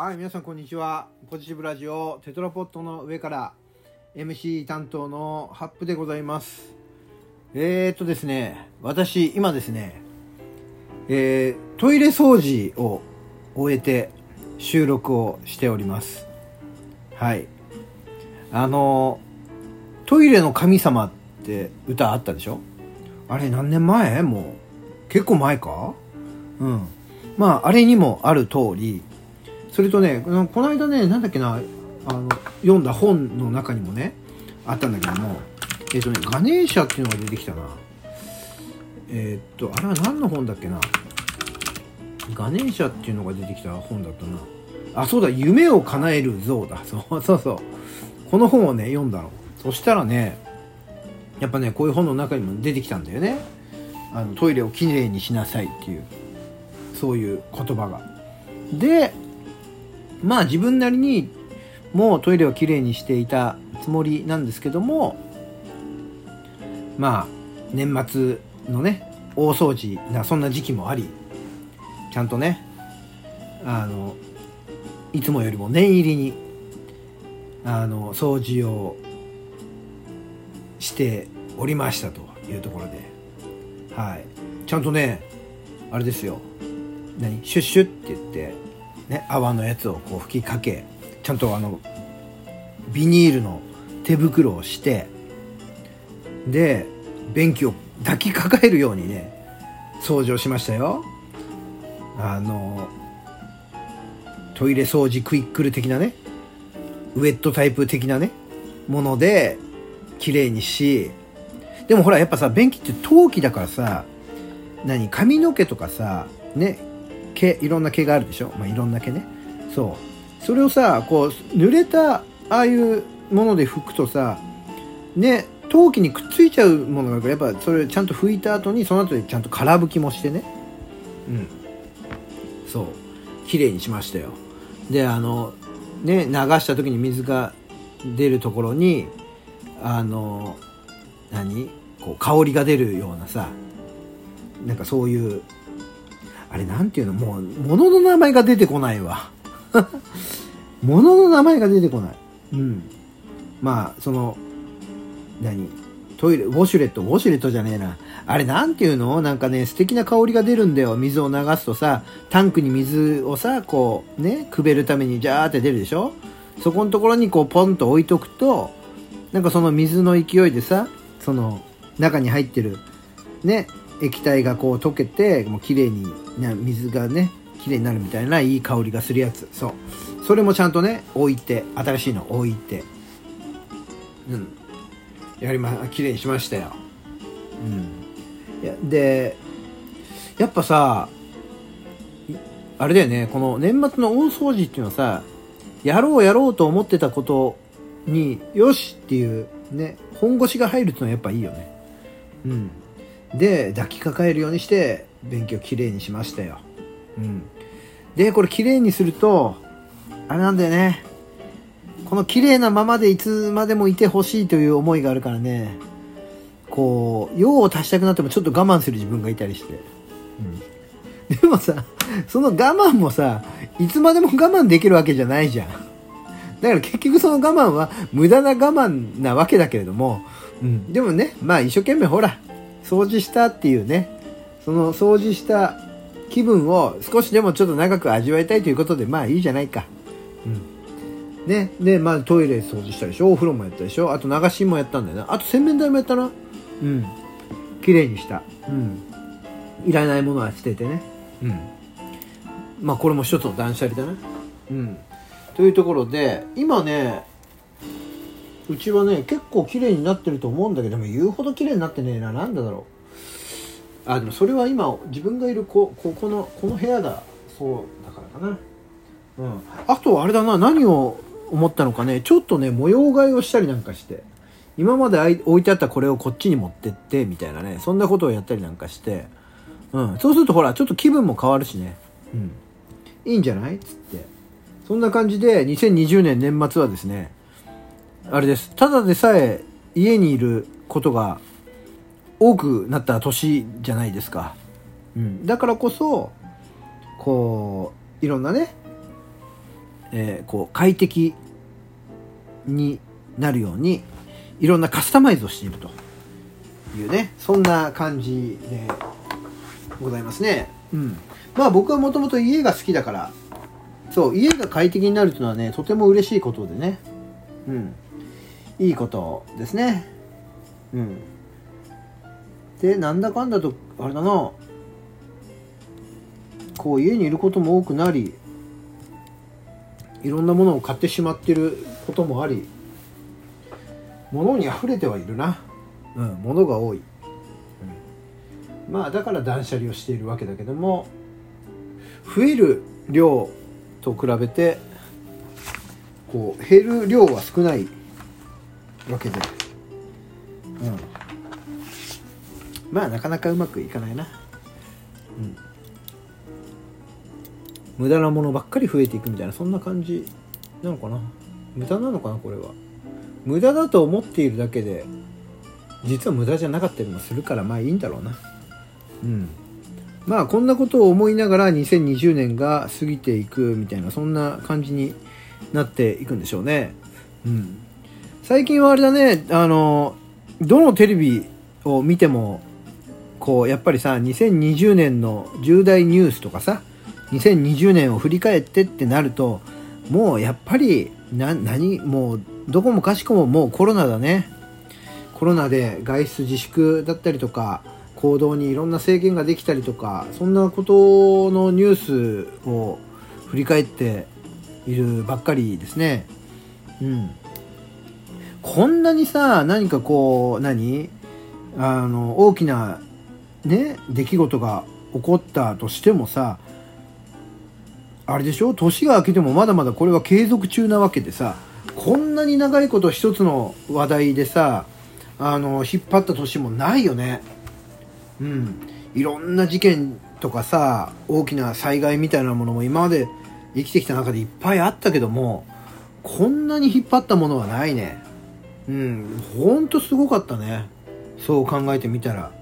はい、皆さんこんにちは。ポジティブラジオテトラポットの上から MC 担当のハップでございます。えー、っとですね、私今ですね、えー、トイレ掃除を終えて収録をしております。はい。あの、トイレの神様って歌あったでしょ？あれ何年前？もう結構前か？うん。まあ、あれにもある通り、それとね、この間ね、なんだっけな、あの、読んだ本の中にもね、あったんだけども、えっ、とね、ガネーシャっていうのが出てきたな。えっ、と、あれは何の本だっけな。ガネーシャっていうのが出てきた本だったな。あ、そうだ、夢を叶える像だ。そうそうそう。この本をね、読んだの。そしたらね、やっぱね、こういう本の中にも出てきたんだよね。あの、トイレをきれいにしなさいっていう、そういう言葉が。で、まあ自分なりにもうトイレをきれいにしていたつもりなんですけども、まあ、年末のね、大掃除な、そんな時期もあり、ちゃんとね、あの、いつもよりも念入りに、あの、掃除をしておりましたというところで、はい。ちゃんとね、あれですよ、何？シュッシュって言って、ね、泡のやつをこう吹きかけ、ちゃんとあの、ビニールの手袋をして、で、便器を抱きかかえるようにね、掃除をしましたよ。あの、トイレ掃除クイックル的なね、ウェットタイプ的なね、もので、綺麗にし、でもほら、やっぱさ、便器って陶器だからさ、何、髪の毛とかさ、ね、毛、いろんな毛があるでしょ？まあ、いろんな毛ね。そう。それをさ、こう、濡れた、ああいうもので拭くとさ、ね、陶器にくっついちゃうものがあるから、やっぱそれちゃんと拭いた後に、その後でちゃんと空拭きもしてね。うん。そう。綺麗にしましたよ。で、あの、ね、流した時に水が出るところに、あの、何？こう、香りが出るようなさ、なんかそういう、あれなんていうの？もう、物の名前が出てこないわ。物の名前が出てこない。うん。まあ、その、何？トイレ、ウォシュレット、ウォシュレットじゃねえな。あれなんていうの？なんかね、素敵な香りが出るんだよ。水を流すとさ、タンクに水をさ、こう、ね、くべるためにジャーって出るでしょ？そこのところにこう、ポンと置いとくと、なんかその水の勢いでさ、その、中に入ってる、ね、液体がこう溶けて、もう綺麗にな、水がね、綺麗になるみたいないい香りがするやつ。そう。それもちゃんとね、置いて、新しいの置いて、うん。やりま、綺麗にしましたよ。うん。や、で、やっぱさ、あれだよね、この年末の大掃除っていうのはさ、やろうやろうと思ってたことに、よしっていう、ね、本腰が入るっていうのはやっぱいいよね。うん。で、抱きかかえるようにして、勉強きれいにしましたよ。うん。で、これきれいにすると、あれなんだよね。この綺麗なままでいつまでもいてほしいという思いがあるからね。こう、用を足したくなってもちょっと我慢する自分がいたりして。うん。でもさ、その我慢もさ、いつまでも我慢できるわけじゃないじゃん。だから結局その我慢は無駄な我慢なわけだけれども、うん。でもね、まあ一生懸命ほら、掃除したっていうね、その掃除した気分を少しでもちょっと長く味わいたいということで、まあいいじゃないか。うん。ね。で、まあトイレ掃除したでしょお風呂もやったでしょあと流しもやったんだよな。あと洗面台もやったな。うん。綺麗にした。うん。いらないものは捨ててね。うん。まあこれも一つの断捨離だな。うん。というところで、今ね、うちはね、結構綺麗になってると思うんだけど、も言うほど綺麗になってねえな。なんだろう。あ、でもそれは今、自分がいるこ、ここの、この部屋だ。そうだからかな。うん。あと、あれだな、何を思ったのかね、ちょっとね、模様替えをしたりなんかして、今まで置いてあったこれをこっちに持ってって、みたいなね、そんなことをやったりなんかして、うん。そうするとほら、ちょっと気分も変わるしね。うん。いいんじゃない？つって。そんな感じで、2020年年末はですね、あれです。ただでさえ家にいることが多くなった年じゃないですか。うん。だからこそ、こう、いろんなね、えー、こう快適になるようにいろんなカスタマイズをしているというねそんな感じでございますね。うん、まあ僕はもともと家が好きだからそう家が快適になるというのはねとても嬉しいことでねうんいいことですね。うん。でなんだかんだとあれだな。こう家にいることも多くなりいろんなものを買ってしまってることもあり物に溢れてはいるな。うん物が多い、うん、まあだから断捨離をしているわけだけども増える量と比べてこう減る量は少ない。わけで、うん、まあなかなかうまくいかないな、うん、無駄なものばっかり増えていくみたいなそんな感じなのかな。無駄なのかなこれは。無駄だと思っているだけで実は無駄じゃなかったりもするからまあいいんだろうな。うん。まあこんなことを思いながら2020年が過ぎていくみたいなそんな感じになっていくんでしょうね。うん。最近はあれだね、あの、どのテレビを見ても、こう、やっぱりさ、2020年の重大ニュースとかさ、2020年を振り返ってってなると、もうやっぱり、な、何、もう、どこもかしこももうコロナだね。コロナで外出自粛だったりとか、行動にいろんな制限ができたりとかそんなことのニュースを振り返っているばっかりですね。うん。こんなにさ何かこう何？あの大きなね出来事が起こったとしてもさあれでしょ？年が明けてもまだまだこれは継続中なわけでさこんなに長いこと一つの話題でさあの引っ張った年もないよね。うん、いろんな事件とかさ大きな災害みたいなものも今まで生きてきた中でいっぱいあったけどもこんなに引っ張ったものはないね。うんほんとすごかったね。そう考えてみたら。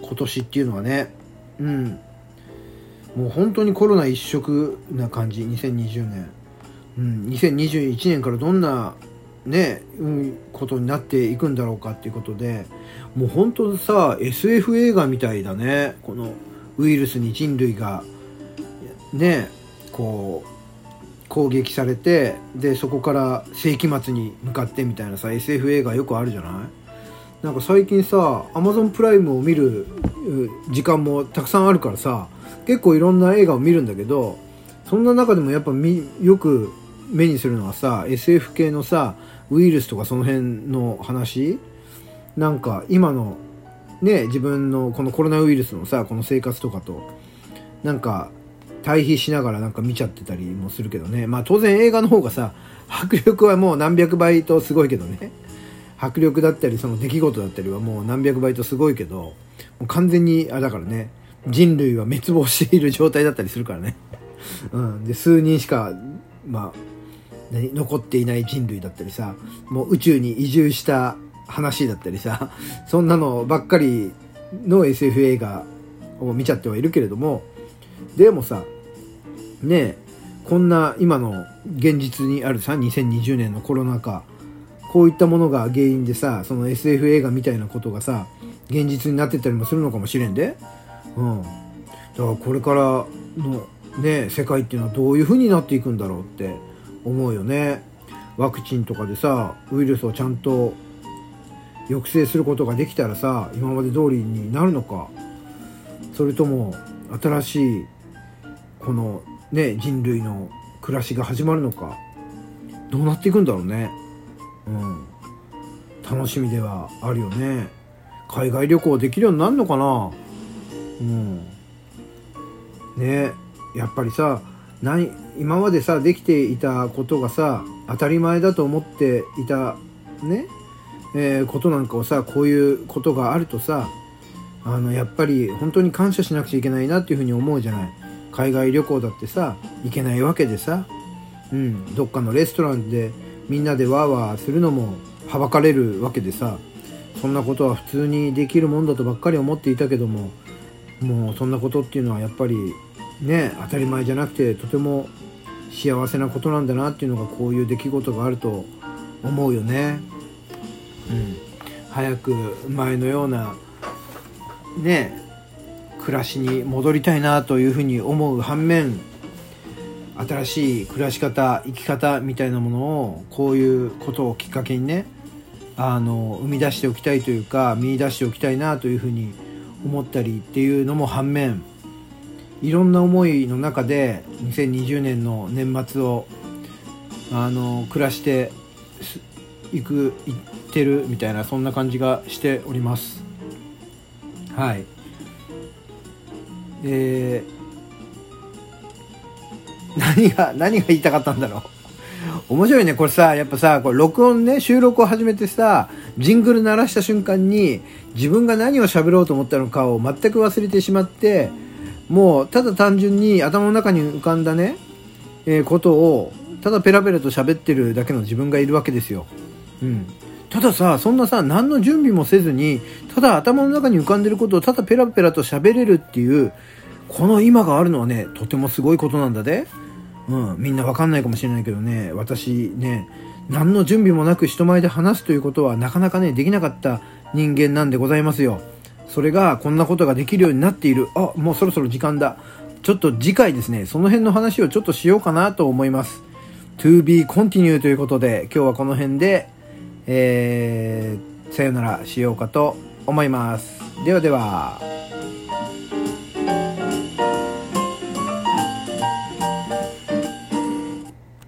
今年っていうのはね。うん。もう本当にコロナ一色な感じ。2020年うん。2021年からどんなね、うん、ことになっていくんだろうかっていうことで。もう本当さ SF 映画みたいだね。このウイルスに人類が。ねこう攻撃されてでそこから世紀末に向かってみたいなさ SF 映画よくあるじゃない？なんか最近さ Amazon プライムを見る時間もたくさんあるからさ結構いろんな映画を見るんだけどそんな中でもやっぱよく目にするのはさ SF 系のさウイルスとかその辺の話？なんか今のね自分のこのコロナウイルスのさこの生活とかとなんか対比しながらなんか見ちゃってたりもするけどね。まあ当然映画の方がさ迫力はもう何百倍とすごいけどね。迫力だったりその出来事だったりはもう何百倍とすごいけどもう完全にあだからね人類は滅亡している状態だったりするからね。うん。で数人しかまあ何残っていない人類だったりさもう宇宙に移住した話だったりさそんなのばっかりの SF 映画を見ちゃってはいるけれどもでもさねえこんな今の現実にあるさ2020年のコロナ禍。こういったものが原因でさその SF 映画みたいなことがさ現実になってったりもするのかもしれんで。うん。だからこれからのね世界っていうのはどういう風になっていくんだろうって思うよね。ワクチンとかでさウイルスをちゃんと抑制することができたらさ今まで通りになるのか。それとも新しいこのね人類の暮らしが始まるのかどうなっていくんだろうね。うん。楽しみではあるよね。海外旅行できるようになるのかな。うん。ねやっぱりさ何今までさできていたことがさ当たり前だと思っていたね、えー、ことなんかをさこういうことがあるとさあのやっぱり本当に感謝しなくちゃいけないなっていうふうに思うじゃない。海外旅行だってさ行けないわけでさ。うん。どっかのレストランでみんなでワーワーするのもはばかれるわけでさ。そんなことは普通にできるもんだとばっかり思っていたけどももうそんなことっていうのはやっぱりね当たり前じゃなくてとても幸せなことなんだなっていうのがこういう出来事があると思うよね。うん、早く前のようなね暮らしに戻りたいなというふうに思う反面新しい暮らし方生き方みたいなものをこういうことをきっかけにねあの生み出しておきたいというか見出しておきたいなというふうに思ったりっていうのも反面いろんな思いの中で2020年の年末をあの暮らしていくいってるみたいなそんな感じがしております。はいえー、何が何が言いたかったんだろう？面白いねこれさやっぱさこれ録音ね収録を始めてさジングル鳴らした瞬間に自分が何を喋ろうと思ったのかを全く忘れてしまってもうただ単純に頭の中に浮かんだね、えー、ことをただペラペラと喋ってるだけの自分がいるわけですよ。うん。たださ、そんなさ、何の準備もせずに、ただ頭の中に浮かんでることをただペラペラと喋れるっていう、この今があるのはね、とてもすごいことなんだで。うん、みんなわかんないかもしれないけどね、私ね、何の準備もなく人前で話すということはなかなかね、できなかった人間なんでございますよ。それがこんなことができるようになっている。あ、もうそろそろ時間だ。ちょっと次回ですね、その辺の話をちょっとしようかなと思います。to be continue ということで、今日はこの辺で、えー、さよならしようかと思います。ではでは。